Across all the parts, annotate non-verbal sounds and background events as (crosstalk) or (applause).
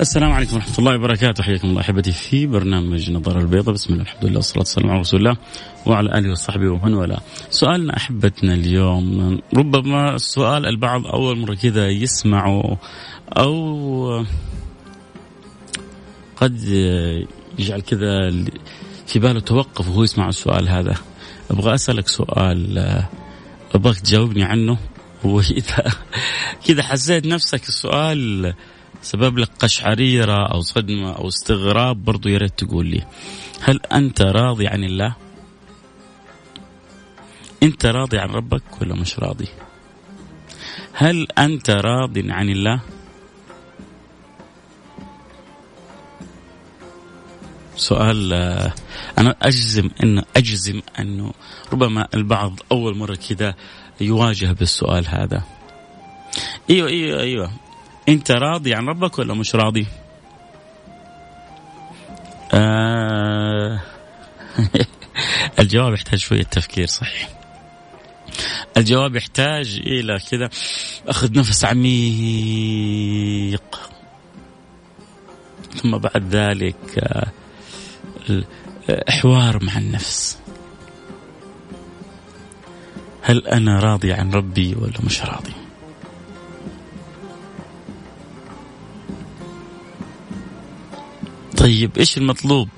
السلام عليكم ورحمة الله وبركاته. حياكم الله أحبتي في برنامج نظارة البيضاء بسم الله الحمد لله والصلاة والسلام على رسول الله وعلى آله وصحبه ومن والاه. سؤالنا أحبتنا اليوم ربما السؤال البعض أول مرة كذا يسمعه أو قد يجعل كذا في باله توقف وهو يسمع السؤال هذا. أبغى أسألك سؤال أبغاك تجاوبني عنه. وإذا (laughs) كذا حسيت نفسك السؤال سبب لك قشعريرة أو صدمة أو استغراب برضو يا ريت تقول لي هل أنت راضي عن الله؟ أنت راضي عن ربك ولا مش راضي؟ هل أنت راض عن الله؟ سؤال آه، أنا أجزم انه أجزم أنه ربما البعض أول مرة كذا يواجه بالسؤال هذا إيوه إيوه إيوه انت راضي عن ربك ولا مش راضي؟ آه. (laughs) الجواب يحتاج شوية تفكير صحيح. الجواب يحتاج إلى كذا. أخذ نفس عميق. ثم بعد ذلك آه حوار مع النفس. هل أنا راضي عن ربي ولا مش راضي؟ طيب إيش المطلوب؟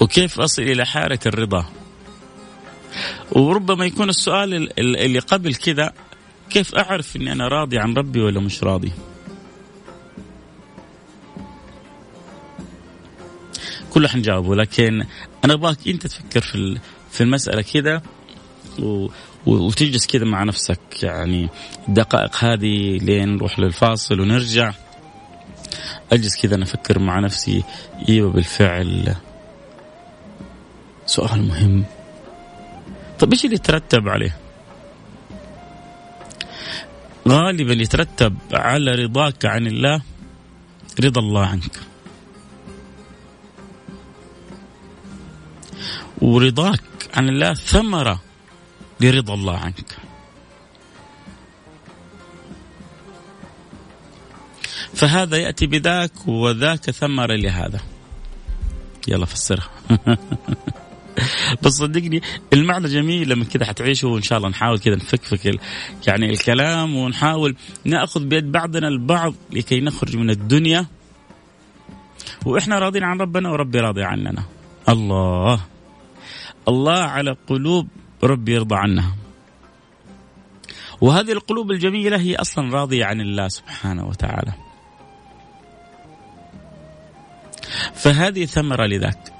وكيف أصل إلى حالة الرضا؟ وربما يكون السؤال اللي قبل كذا كيف أعرف أني أنا راضي عن ربي ولا مش راضي؟ كله حنجاوبه لكن أنا أبغاك أنت تفكر في في المسألة كذا وتجلس كذا مع نفسك يعني الدقائق هذه لين نروح للفاصل ونرجع. أجلس كذا أنا أفكر مع نفسي. إيوه بالفعل. سؤال مهم. طيب إيش اللي يترتب عليه؟ غالبا يترتب على رضاك عن الله رضا الله عنك. ورضاك عن الله ثمرة لرضا الله عنك. فهذا يأتي بذاك وذاك ثمرة لهذا يلا فسرها. (laughs) بس صدقني المعنى جميل لما كذا حتعيشه وإن شاء الله نحاول كذا نفكفك يعني الكلام ونحاول نأخذ بيد بعضنا البعض لكي نخرج من الدنيا. وإحنا راضين عن ربنا وربي راضي عننا. الله. الله على قلوب ربي يرضى عنها. وهذه القلوب الجميلة هي أصلا راضية عن الله سبحانه وتعالى. فهذه ثمرة لذاك.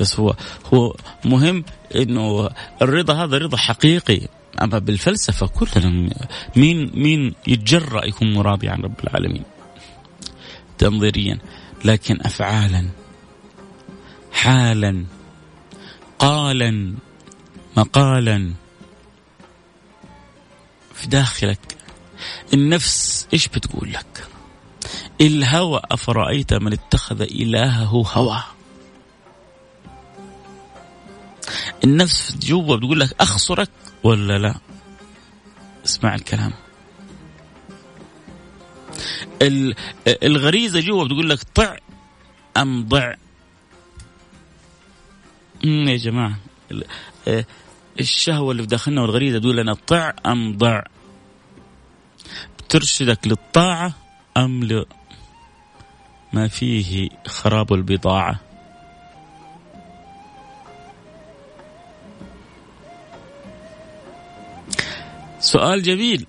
بس هو هو مهم إنه الرضا هذا رضا حقيقي. أما بالفلسفة كلنا مين مين يتجرأ يكون راضي عن رب العالمين؟ تنظيريا لكن افعالا حالا قالا مقالا. في داخلك النفس إيش بتقول لك؟ الهوى أفرأيت من اتخذ إلهه هوى؟ النفس جوا بتقول لك أخسرك ولا لا؟ اسمع الكلام. الغريزة جوا بتقول لك طع أم ضع؟ يا جماعة آه، الشهوة اللي في داخلنا والغريزة تقول لنا طع أم ضع؟ بترشدك للطاعة أم ل ما فيه خراب البضاعة. سؤال جميل.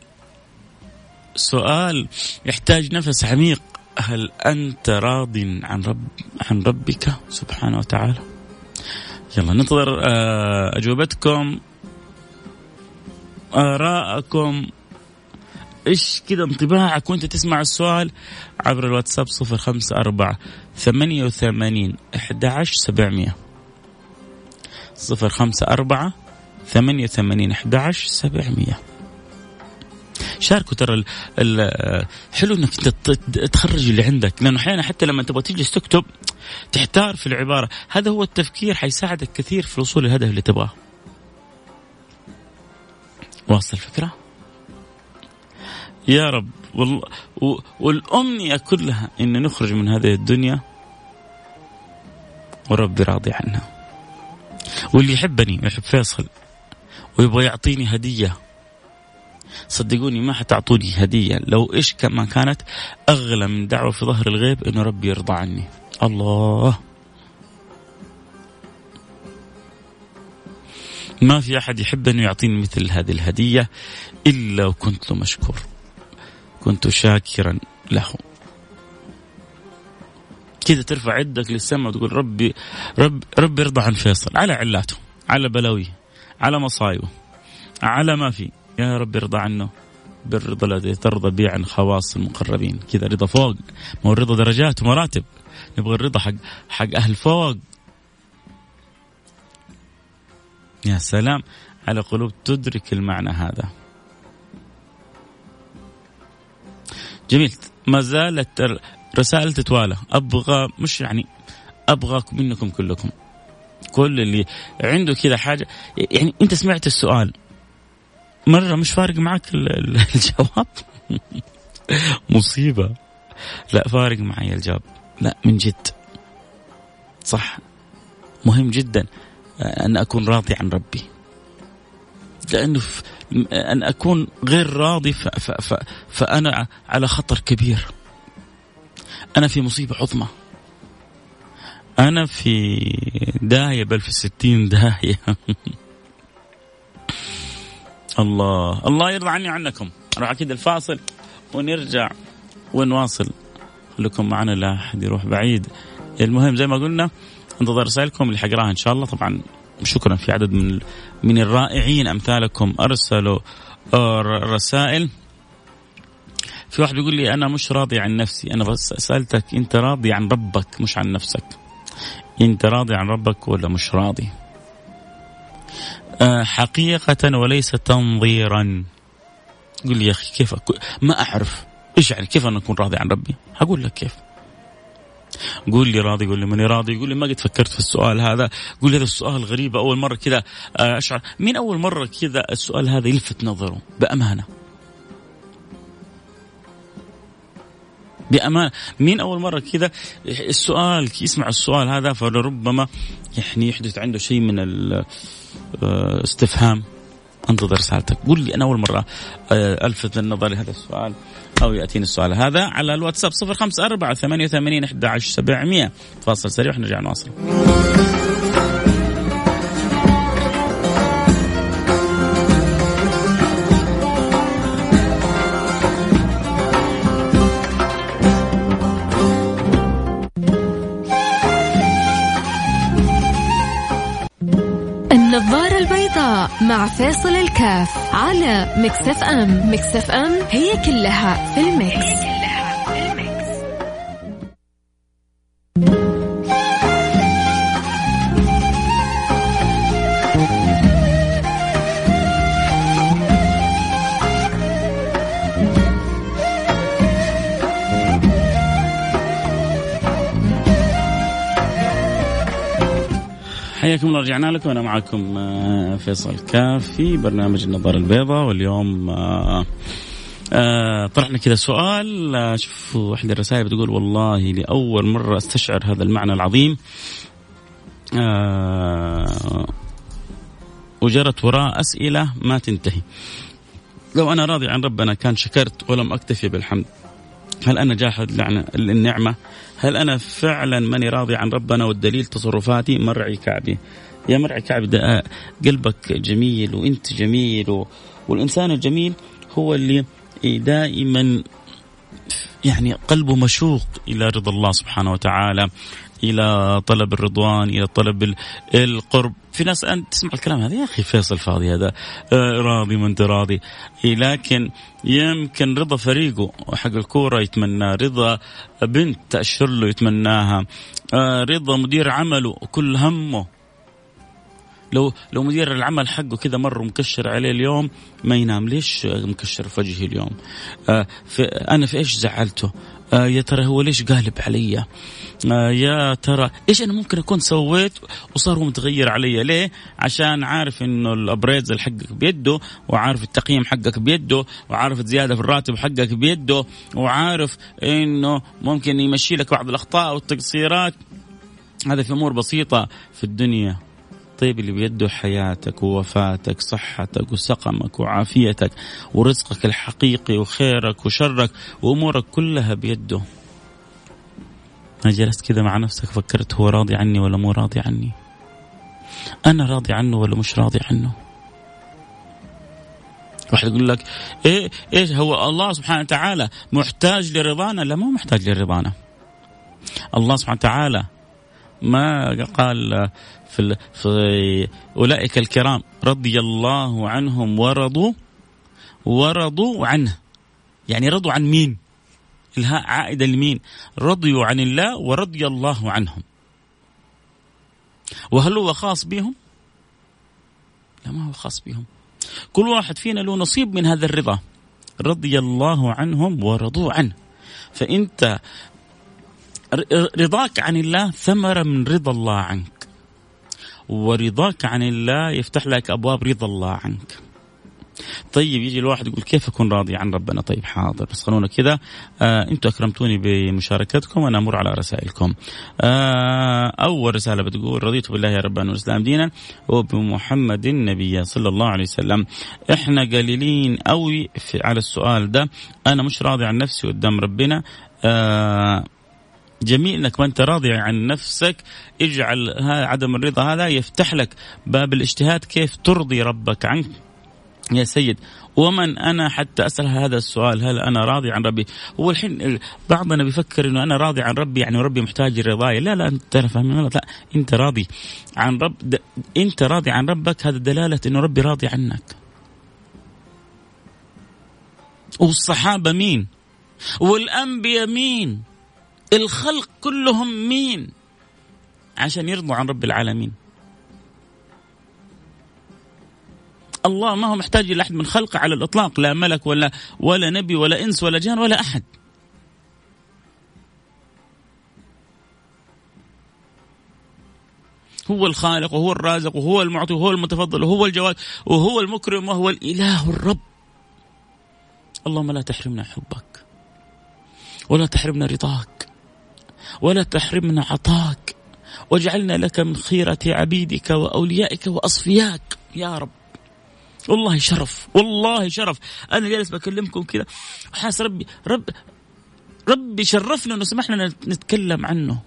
سؤال يحتاج نفس عميق. هل أنت راض عن رب عن ربك سبحانه وتعالى؟ يلا ننتظر آه، أجوبتكم آراءكم. إيش كذا انطباعك وأنت تسمع السؤال عبر الواتساب صفر خمسة أربعة ثمانية وثمانين أحد عشر سبعمية. صفر خمسة أربعة ثمانية وثمانين أحد عشر سبعمية. شاركوا ترى حلو إنك تخرج اللي عندك لأنه أحيانا حتى لما تبغى تجلس تكتب تحتار في العبارة. هذا هو التفكير حيساعدك كثير في الوصول للهدف اللي تبغاه. واصل الفكرة يا رب والأمنية كلها إن نخرج من هذه الدنيا وربي راضي عنها. واللي يحبني ويحب فيصل ويبغى يعطيني هدية. صدقوني ما حتعطوني هدية لو إيش كما كانت أغلى من دعوة في ظهر الغيب إنه ربي يرضى عني. الله. ما في أحد يحب أنه يعطيني مثل هذه الهدية إلا وكنت له مشكور. كنت شاكرا له. كذا ترفع يدك للسماء وتقول ربي رب ربي ارضى عن فيصل. على علاته على بلاويه على مصايبه على ما في. يا رب ارضى عنه. بالرضا الذي ترضى به عن خواص المقربين. كذا رضا فوق ما هو الرضا درجات ومراتب. نبغى الرضا حق حق أهل فوق. يا سلام. على قلوب تدرك المعنى هذا. جميل. ما زالت رسائل تتوالى. أبغى مش يعني أبغى منكم كلكم. كل اللي عنده كذا حاجة. يعني أنت سمعت السؤال. مرة مش فارق معك (laughs) الجواب؟ مصيبة. لا فارق معي الجواب. لا من جد. صح. مهم جدا أن أكون راضي عن ربي. لأنه أن أكون غير راضي ف ف ف فأنا على خطر كبير. أنا في مصيبة عظمى. أنا في داهية بل في ستين داهية. (laughs) الله الله يرضى عني عنكم نروح أكيد الفاصل ونرجع ونواصل. خليكم معنا لا أحد يروح بعيد. المهم زي ما قلنا انتظر رسائلكم اللي حقراها إن شاء الله. طبعا شكرا في عدد من من الرائعين. أمثالكم أرسلوا رسائل. في واحد بيقول لي أنا مش راضي عن نفسي. أنا بس سألتك أنت راضي عن ربك مش عن نفسك؟ أنت راضي عن ربك ولا مش راضي؟ آه، حقيقة وليس تنظيرا. قل لي يا أخي كيف أكون؟ ما أعرف. إيش يعني؟ كيف أنا أكون راضي عن ربي؟ هقول لك كيف. قول لي راضي قول لي ماني راضي يقول لي ما قد فكرت في السؤال هذا. قول لي هذا السؤال غريب أول مرة كذا آه، أشعر. مين أول مرة كذا السؤال هذا يلفت نظره؟ بأمانة. بأمانة. مين أول مرة كذا السؤال يسمع السؤال هذا فلربما يعني يحدث عنده شيء من الاستفهام آه، انتظر رسالتك قل لي أنا أول مرة آه، ألفت النظر لهذا السؤال أو يأتيني السؤال هذا على الواتساب صفر خمسة أربعة ثمانية وثمانين أحد عشر سبعمية. فاصل سريع ونرجع نواصل. على مكسف أم. مكسف أم هي كلها في المكس, هي كلها الله رجعنا لكم. أنا معكم آه، فيصل كاف في برنامج النظارة البيضاء. واليوم آه، آه، طرحنا كذا سؤال. شوف واحدة الرسائل بتقول والله لأول مرة أستشعر هذا المعنى العظيم. وجرت وراء أسئلة ما تنتهي. لو أنا راضي عن ربنا كان شكرت ولم أكتفي بالحمد. هل أنا جاحد النعمة هل أنا فعلا ماني راضي عن ربنا والدليل تصرفاتي؟ مرعي كعبي. يا مرعي كعبي ده قلبك جميل وأنت جميل و... والإنسان الجميل هو اللي دائما يعني قلبه مشوق إلى رضا الله سبحانه وتعالى إلى طلب الرضوان إلى طلب القرب. في ناس انت تسمع الكلام هذا. يا أخي فيصل فاضي هذا. آه، راضي ما انت راضي لكن يمكن رضا فريقه حق الكورة يتمناه. رضا بنت تأشر له يتمناها. آه، رضا مدير عمله كل همه. لو لو مدير العمل حقه كذا مره مكشر عليه اليوم ما ينام. ليش مكشر في وجهي اليوم؟ آه في أنا في إيش زعلته؟ يا ترى هو ليش قالب علي؟ آه يا ترى إيش أنا ممكن أكون سويت وصار هو متغير علي؟ ليه؟ عشان عارف إنه الابريزل حقك بيده وعارف التقييم حقك بيده وعارف الزياده في الراتب حقك بيده وعارف إنه ممكن يمشي لك بعض الأخطاء والتقصيرات. هذا في أمور بسيطة في الدنيا. طيب اللي بيده حياتك ووفاتك صحتك وسقمك وعافيتك ورزقك الحقيقي وخيرك وشرك وأمورك كلها بيده. ما جلست كذا مع نفسك فكرت هو راضي عني ولا مو راضي عني؟ أنا راضي عنه ولا مش راضي عنه؟ واحد يقول لك إيه إيش هو الله سبحانه وتعالى محتاج لرضانا؟ لا مو محتاج لرضانا الله سبحانه وتعالى ما قال في, في أولئك الكرام رضي الله عنهم ورضوا ورضوا عنه. يعني رضوا عن مين؟ الهاء عائدة لمين رضيوا عن الله ورضي الله عنهم. وهل هو خاص بهم؟ لا ما هو خاص بهم. كل واحد فينا له نصيب من هذا الرضا. رضي الله عنهم ورضوا عنه. فإنت رضاك عن الله ثمرة من رضا الله عنك. ورضاك عن الله يفتح لك أبواب رضا الله عنك. طيب يجي الواحد يقول كيف أكون راضي عن ربنا؟ طيب حاضر. بس خلونا كذا. آه أنتم أكرمتوني بمشاركتكم وأنا أمر على رسائلكم. آه أول رسالة بتقول رضيت بالله يا ربنا والاسلام دينا وبمحمد نبيا صلى الله عليه وسلم. إحنا قليلين قوي على السؤال ده. أنا مش راضي عن نفسي قدام ربنا. آه جميل إنك ما أنت راضي عن نفسك اجعل عدم الرضا هذا يفتح لك باب الاجتهاد كيف ترضي ربك عنك يا سيد ومن أنا حتى أسأل هذا السؤال هل أنا راضي عن ربي؟ هو الحين بعضنا بيفكر إنه أنا راضي عن ربي يعني ربي محتاج رضاي، لا لا أنت فاهم غلط، لا أنت راضي عن رب أنت راضي عن ربك هذا دلالة إنه ربي راضي عنك. والصحابة مين؟ والأنبياء مين؟ الخلق كلهم مين؟ عشان يرضوا عن رب العالمين. الله ما هو محتاج إلى أحد من خلقه على الإطلاق لا ملك ولا ولا نبي ولا إنس ولا جان ولا أحد. هو الخالق وهو الرازق وهو المعطي وهو المتفضل وهو الجواد وهو المكرم وهو الإله الرب. اللهم لا تحرمنا حبك ولا تحرمنا رضاك. ولا تحرمنا عطاك. واجعلنا لك من خيرة عبيدك وأوليائك وأصفياك. يا رب. والله شرف. والله شرف. أنا جالس بكلمكم كذا حاس ربي رب ربي شرفنا إنه سمح لنا نتكلم عنه.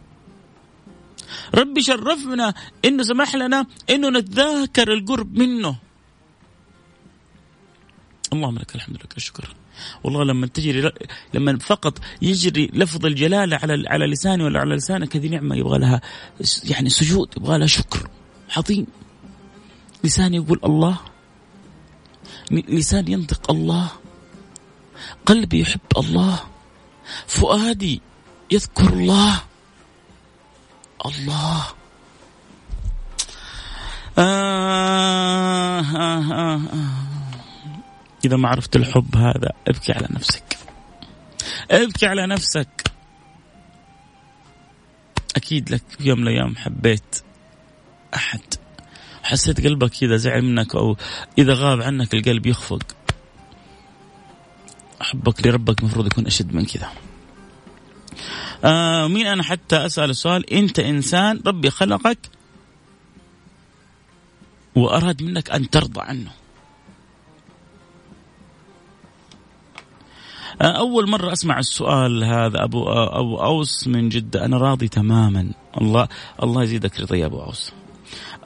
ربي شرفنا إنه سمح لنا إنه نتذاكر القرب منه. اللهم لك الحمد لك الشكر. والله لما تجري لما فقط يجري لفظ الجلالة على على لساني ولا على لسانك هذه نعمة يبغى لها يعني سجود يبغى لها شكر عظيم. لساني يقول الله لساني ينطق الله قلبي يحب الله فؤادي يذكر الله. الله. آه آه آه آه. إذا ما عرفت الحب هذا أبكي على نفسك. أبكي على نفسك. أكيد لك في يوم من الأيام حبيت أحد. حسيت قلبك كذا زعل منك أو إذا غاب عنك القلب يخفق. حبك لربك المفروض يكون أشد من كذا. آه مين أنا حتى أسأل السؤال؟ أنت إنسان ربي خلقك وأراد منك أن ترضى عنه. أول مرة أسمع السؤال هذا أبو أبو أوس من جدة. أنا راضي تماما. الله الله يزيدك رضا يا أبو أوس.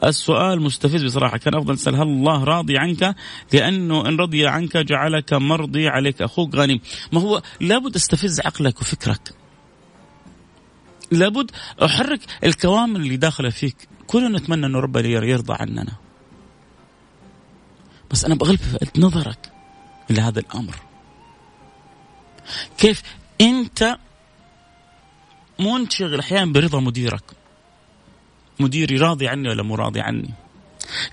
السؤال مستفز بصراحة. كان أفضل تسأل هل الله راضي عنك؟ لأنه إن رضي عنك جعلك مرضي عليك. أخوك غنيم ما هو؟ لابد أستفز عقلك وفكرك. لابد أحرك الكوامل اللي داخلة فيك. كلنا نتمنى أنه ربنا يرضى عننا. بس أنا بغلب نظرك لهذا الأمر. كيف انت منشغل أحيانا برضا مديرك. مديري راضي عني ولا مو راضي عني؟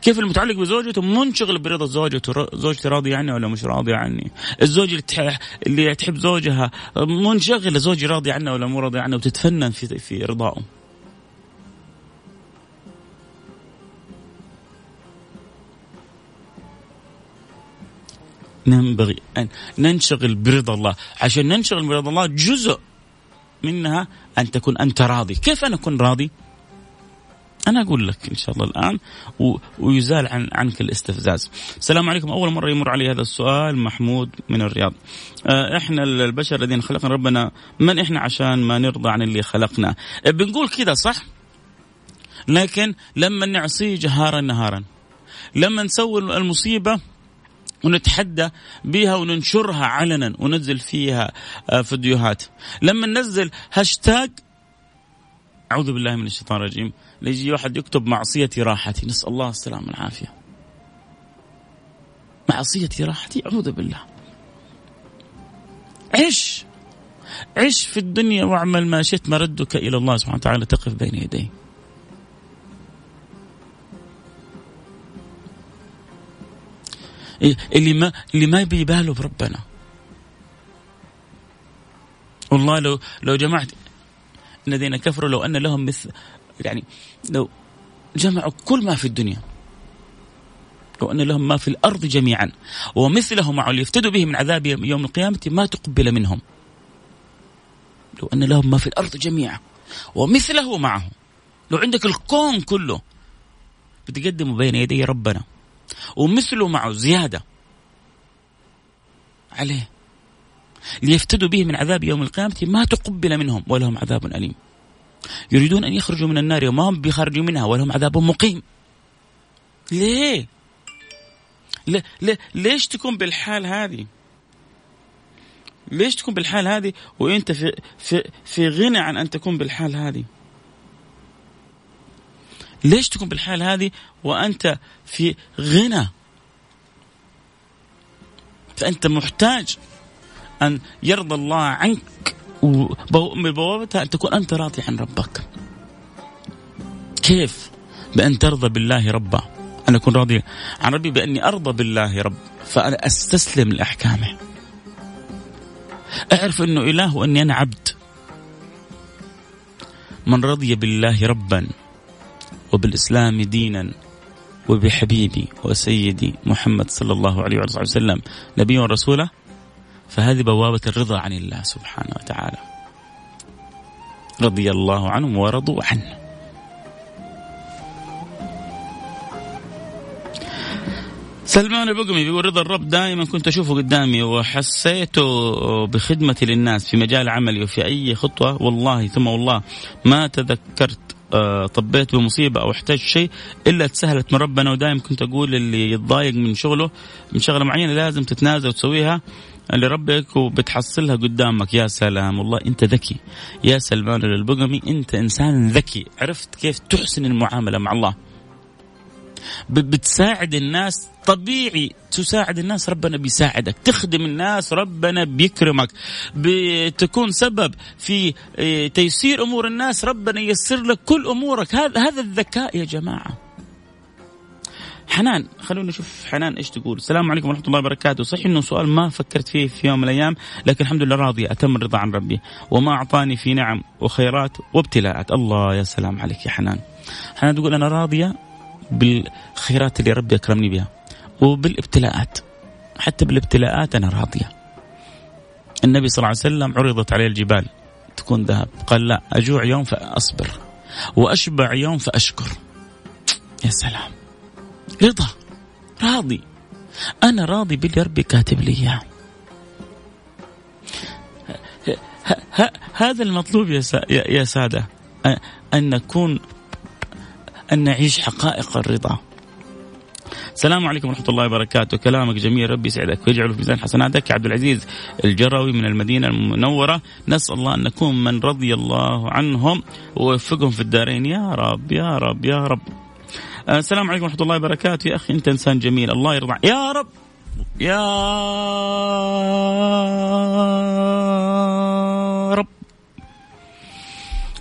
كيف المتعلق بزوجته منشغل برضا زوجته زوجتي راضيه عني ولا مش راضيه عني؟ الزوج اللي. اللي تحب زوجها منشغله زوجي راضي عنها ولا مو راضي عنها وتتفنن في في رضائه؟ ينبغي أن ننشغل برضا الله. عشان ننشغل برضا الله جزء منها أن تكون أنت راضي. كيف أنا أكون راضي؟ أنا أقول لك إن شاء الله الآن ويزال عن عنك الاستفزاز. السلام عليكم. أول مرة يمر علي هذا السؤال محمود من الرياض. آه، إحنا البشر الذين خلقنا ربنا من إحنا عشان ما نرضى عن اللي خلقنا؟ آه، بنقول كذا صح؟ لكن لما نعصيه جهارا نهارا لما نسوي المصيبة ونتحدى بها وننشرها علنا وننزل فيها آه، فيديوهات. لما ننزل هاشتاج أعوذ بالله من الشيطان الرجيم يجي واحد يكتب معصيتي راحتي نسأل الله السلامة والعافية. معصيتي راحتي أعوذ بالله. عش عش في الدنيا واعمل ما شئت مردك إلى الله سبحانه وتعالى تقف بين يديه اللي ما اللي ما بيبالوا بربنا. والله لو لو جمعت الذين كفروا لو أن لهم مثل يعني لو جمعوا كل ما في الدنيا. لو أن لهم ما في الأرض جميعا. ومثله معه ليفتدوا به من عذاب يوم القيامة ما تقبل منهم. لو أن لهم ما في الأرض جميعا. ومثله معه. لو عندك الكون كله. بتقدمه بين يدي ربنا. ومثله معه زيادة عليه. ليفتدوا به من عذاب يوم القيامة ما تقبل منهم ولهم عذاب أليم. يريدون أن يخرجوا من النار وما هم بيخرجوا منها ولهم عذاب مقيم. ليه؟ ليه, ليه ليش تكون بالحال هذه؟ ليش تكون بالحال هذه؟ وإنت في في في غنى عن أن تكون بالحال هذه. ليش تكون بالحال هذه وأنت في غنى؟ فأنت محتاج أن يرضى الله عنك ببوابتها أن تكون أنت راضي عن ربك. كيف؟ بأن ترضى بالله ربا. أن أكون راضي عن ربي بأني أرضى بالله رب فأنا أستسلم لأحكامه. أعرف أنه إله وأني أنا عبد. من رضي بالله ربا. وبالإسلام دينا وبحبيبي وسيدي محمد صلى الله عليه وآله وسلم نبيا ورسولا فهذه بوابة الرضا عن الله سبحانه وتعالى. رضي الله عنهم ورضوا عنه. سلمان البقمي بيقول رضا الرب دائما كنت أشوفه قدامي وحسيته بخدمتي للناس في مجال عملي وفي أي خطوة. والله ثم والله ما تذكرت طبيت بمصيبة أو احتاج شيء إلا تسهلت من ربنا. ودائما كنت أقول اللي يتضايق من شغله من شغلة معينة لازم تتنازل وتسويها لربك وبتحصلها قدامك. يا سلام والله أنت ذكي. يا سلمان البقمي أنت إنسان ذكي. عرفت كيف تحسن المعاملة مع الله. بتساعد الناس. طبيعي تساعد الناس ربنا بيساعدك. تخدم الناس ربنا بيكرمك. بتكون سبب في آه، تيسير أمور الناس ربنا ييسر لك كل أمورك. هذا هذا الذكاء يا جماعة. حنان خلونا نشوف حنان إيش تقول. السلام عليكم ورحمة الله وبركاته. صحيح إنه سؤال ما فكرت فيه في يوم من الأيام لكن الحمد لله راضي أتم الرضا عن ربي. وما أعطاني في نعم وخيرات وابتلاءات. الله يا سلام عليك يا حنان. حنان تقول أنا راضية؟ بالخيرات اللي ربي أكرمني بها وبالابتلاءات. حتى بالابتلاءات أنا راضية. النبي صلى الله عليه وسلم عرضت عليه الجبال تكون ذهب. قال لا أجوع يوم فأصبر وأشبع يوم فأشكر. يا سلام. رضا. راضي. أنا راضي باللي ربي كاتب لي إياه. هذا المطلوب يا يا سادة. أن نكون أن نعيش حقائق الرضا. السلام عليكم ورحمة الله وبركاته. كلامك جميل ربي يسعدك. ويجعله في ميزان حسناتك. عبد العزيز الجروي من المدينة المنورة. نسأل الله أن نكون من رضي الله عنهم ووفقهم في الدارين. يا رب يا رب يا رب. السلام عليكم ورحمة الله وبركاته. يا أخي أنت إنسان جميل. الله يرضى يا رب. يا رب.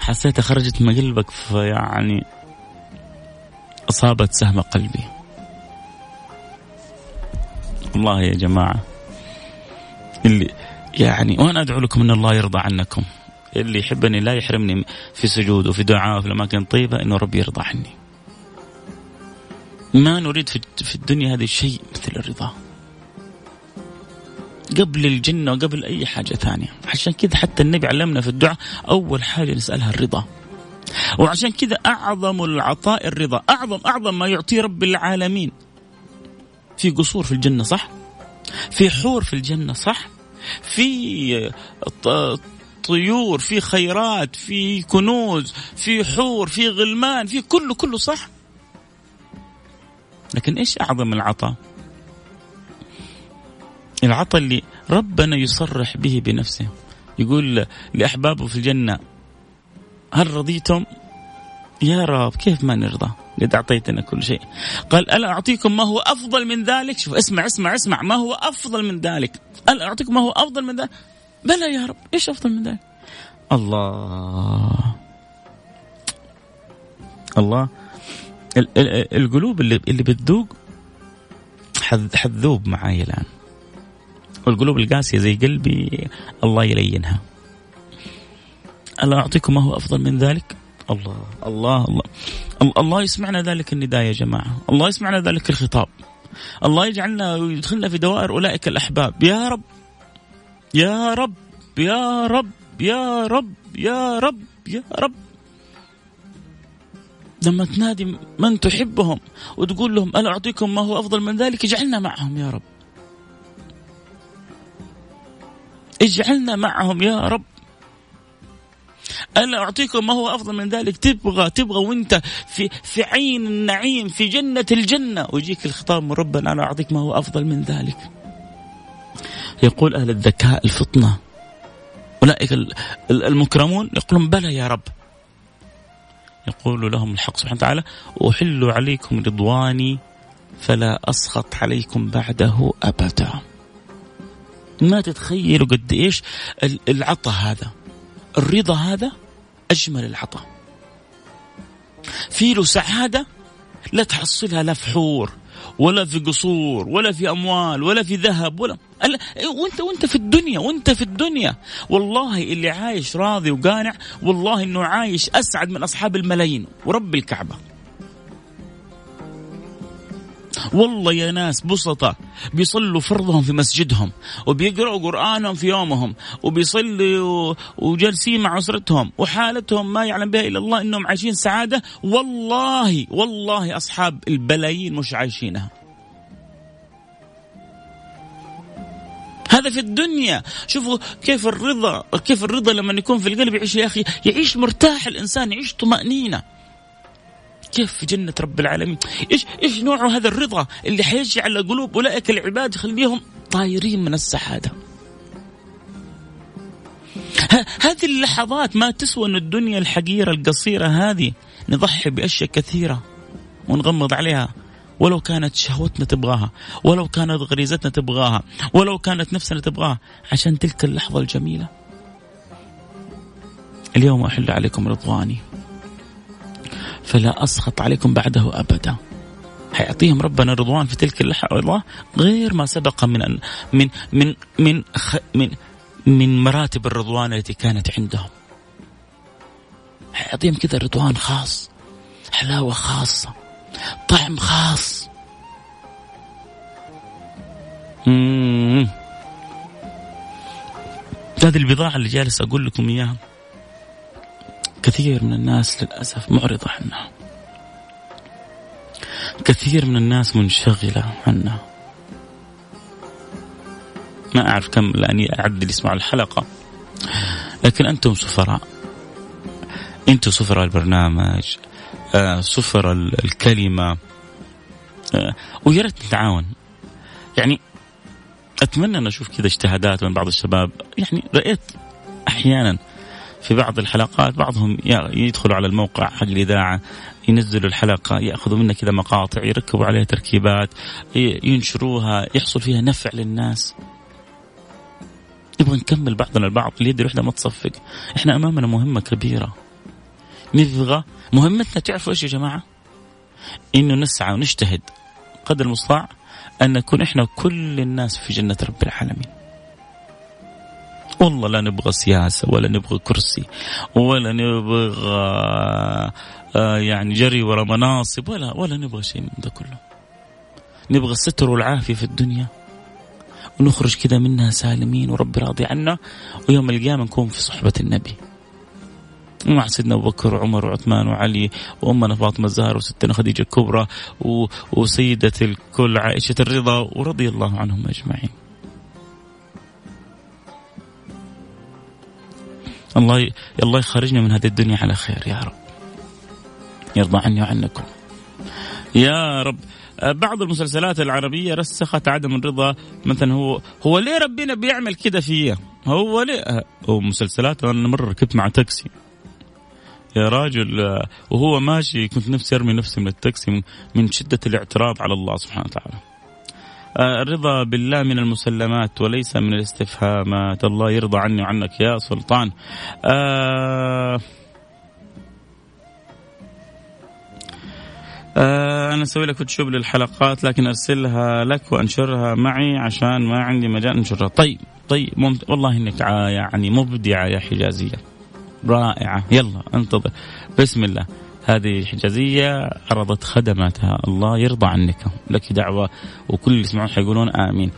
حسيتها خرجت من قلبك فيعني أصابت سهم قلبي. والله يا جماعة اللي يعني وأنا أدعو لكم أن الله يرضى عنكم. اللي يحبني لا يحرمني في سجود وفي دعاء وفي الأماكن الطيبة أنه ربي يرضى عني. ما نريد في الدنيا هذه شيء مثل الرضا. قبل الجنة وقبل أي حاجة ثانية. عشان كذا حتى النبي علمنا في الدعاء أول حاجة نسألها الرضا. وعشان كذا أعظم العطاء الرضا. أعظم أعظم ما يعطيه رب العالمين. في قصور في الجنة صح؟ في حور في الجنة صح؟ في طيور في خيرات في كنوز في حور في غلمان في كله كله صح؟ لكن إيش أعظم العطاء؟ العطاء اللي ربنا يصرح به بنفسه. يقول لأحبابه في الجنة هل رضيتم؟ يا رب كيف ما نرضى؟ قد أعطيتنا كل شيء. قال ألا أعطيكم ما هو أفضل من ذلك؟ شوف اسمع اسمع اسمع ما هو أفضل من ذلك؟ ألا أعطيكم ما هو أفضل من ذلك؟ بلى يا رب إيش أفضل من ذلك؟ الله. الله. القلوب اللي اللي بتذوق حتذوب معاي الآن. والقلوب القاسية زي قلبي الله يلينها. ألا أعطيكم ما هو أفضل من ذلك؟ الله الله الله. الله يسمعنا ذلك النداء يا جماعة. الله يسمعنا ذلك الخطاب. الله يجعلنا ويدخلنا في دوائر أولئك الأحباب. يا رب يا رب يا رب يا رب يا رب يا رب. لما تنادي من تحبهم وتقول لهم ألا أعطيكم ما هو أفضل من ذلك اجعلنا معهم يا رب. اجعلنا معهم يا رب. ألا أعطيكم ما هو أفضل من ذلك؟ تبغى تبغى وأنت في في عين النعيم في جنة الجنة. ويجيك الخطاب من ربنا أنا أعطيك ما هو أفضل من ذلك. يقول أهل الذكاء الفطنة أولئك المكرمون يقولون بلى يا رب. يقول لهم الحق سبحانه وتعالى أحل عليكم رضواني فلا أسخط عليكم بعده أبدا. ما تتخيلوا قد إيش العطاء هذا الرضا هذا أجمل العطاء. في له سعادة لا تحصلها لا في حور ولا في قصور ولا في أموال ولا في ذهب ولا وأنت وأنت في الدنيا وأنت في الدنيا. والله اللي عايش راضي وقانع والله إنه عايش أسعد من أصحاب الملايين ورب الكعبة. والله يا ناس بسطة. بيصلوا فرضهم في مسجدهم وبيقرأوا قرآنهم في يومهم وبيصلوا وجالسين مع أسرتهم وحالتهم ما يعلم بها إلا الله إنهم عايشين سعادة. والله والله أصحاب البلايين مش عايشينها. هذا في الدنيا. شوفوا كيف الرضا كيف الرضا لما يكون في القلب يعيش يا أخي يعيش مرتاح الإنسان يعيش طمأنينة. كيف في جنة رب العالمين؟ إيش إيش نوع هذا الرضا اللي حيجعل قلوب أولئك العباد يخليهم طايرين من السعادة؟ هذه اللحظات ما تسوى أن الدنيا الحقيرة القصيرة هذه نضحي بأشياء كثيرة ونغمض عليها. ولو كانت شهوتنا تبغاها ولو كانت غريزتنا تبغاها ولو كانت نفسنا تبغاها عشان تلك اللحظة الجميلة. اليوم أحل عليكم رضواني. فلا أسخط عليكم بعده أبدا. حيعطيهم ربنا رضوان في تلك اللحظة غير ما سبق من أن من من من من من مراتب الرضوان التي كانت عندهم. حيعطيهم كذا رضوان خاص حلاوة خاصة طعم خاص. هذه البضاعة اللي جالس أقول لكم إياها. كثير من الناس للأسف معرضة عنها كثير من الناس منشغلة عنها ما أعرف كم لأني أعد اللي يسمعوا الحلقة. لكن أنتم سفراء. أنتم سفراء البرنامج. آه سفراء الكلمة. آه ويا ريت نتعاون يعني أتمنى أن أشوف كذا اجتهادات من بعض الشباب. يعني رأيت أحيانا في بعض الحلقات بعضهم يدخلوا على الموقع حق الإذاعة ينزلوا الحلقة يأخذوا منها كذا مقاطع يركبوا عليها تركيبات ينشروها يحصل فيها نفع للناس. نبغى نكمل بعضنا البعض اليد الوحدة ما تصفق. إحنا أمامنا مهمة كبيرة. نبغى مهمتنا تعرفوا إيش يا جماعة؟ إنه نسعى ونجتهد قدر المستطاع أن نكون إحنا كل الناس في جنة رب العالمين. والله لا نبغى سياسة ولا نبغى كرسي ولا نبغى آه، يعني جري ورا مناصب ولا ولا نبغى شيء من ده كله. نبغى الستر والعافية في الدنيا. ونخرج كذا منها سالمين ورب راضي عنا ويوم القيامة نكون في صحبة النبي. مع سيدنا أبو بكر وعمر وعثمان وعلي وأمنا فاطمة الزهراء وستنا خديجة الكبرى وسيدة الكل عائشة الرضا ورضي الله عنهم أجمعين. الله الله يخرجنا من هذه الدنيا على خير يا رب. يرضى عني وعنكم. يا رب بعض المسلسلات العربية رسخت عدم الرضا مثلا هو هو ليه ربنا بيعمل كده فيا؟ هو ليه؟ هو مسلسلات أنا مرة ركبت مع تاكسي يا راجل وهو ماشي كنت نفسي أرمي نفسي من التاكسي من شدة الاعتراض على الله سبحانه وتعالى. الرضا بالله من المسلمات وليس من الاستفهامات. الله يرضى عني وعنك يا سلطان. آه آه أنا أسوي لك فوتوشوب للحلقات لكن أرسلها لك وأنشرها معي عشان ما عندي مجال أنشرها. طيب طيب ممت... والله إنك يعني مبدعة يا حجازية. رائعة. يلا انتظر. بسم الله. هذه حجازية عرضت خدماتها. الله يرضى عنك. لك دعوة وكل اللي يسمعون حيقولون آمين.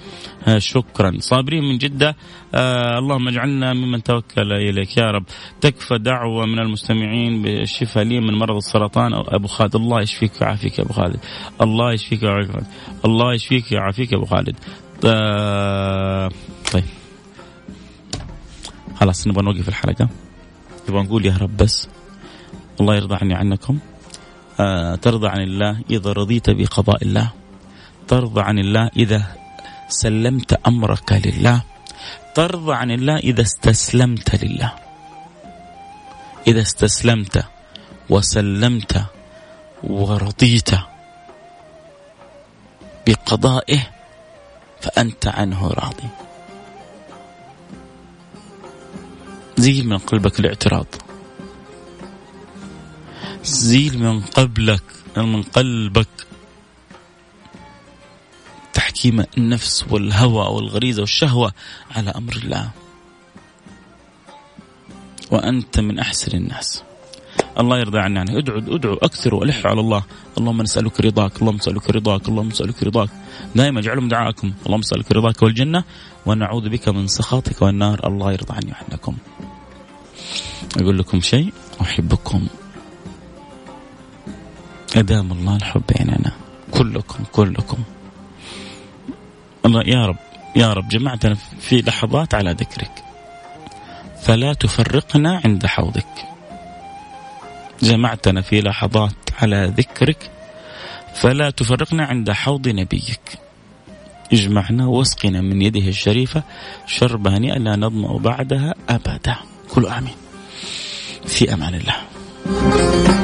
آه شكرا. صابرين من جدة. آه اللهم اجعلنا ممن توكل إليك. يا رب. تكفى دعوة من المستمعين بالشفاء لي من مرض السرطان. أو أبو خالد. الله يشفيك ويعافيك يا أبو خالد. الله يشفيك ويعافيك. الله يشفيك ويعافيك يا أبو خالد. آه طيب. خلاص نبغى نوقف الحلقة. نبغى نقول يا رب بس. الله يرضى عني عنكم. آه ترضى عن الله إذا رضيت بقضاء الله. ترضى عن الله إذا سلمت أمرك لله. ترضى عن الله إذا استسلمت لله. إذا استسلمت وسلمت ورضيت بقضائه فأنت عنه راضي. زيل من قلبك الاعتراض. زيل من قبلك من قلبك. تحكيم النفس والهوى والغريزة والشهوة على أمر الله. وأنت من أحسن الناس. الله يرضى عنا يعني ادعو ادعو أكثر والحوا على الله. اللهم نسألك رضاك اللهم نسألك رضاك اللهم نسألك رضاك. دائما اجعلهم دعاءكم. اللهم نسألك رضاك والجنة ونعوذ بك من سخطك والنار. الله يرضى عني وعنكم أقول لكم شيء أحبكم. أدام الله الحب بيننا. كلكم كلكم. الله يا رب يا رب جمعتنا في لحظات على ذكرك. فلا تفرقنا عند حوضك. جمعتنا في لحظات على ذكرك. فلا تفرقنا عند حوض نبيك. اجمعنا واسقنا من يده الشريفة شربة هنيئة لا نظمأ بعدها أبدا. كل آمين. في أمان الله.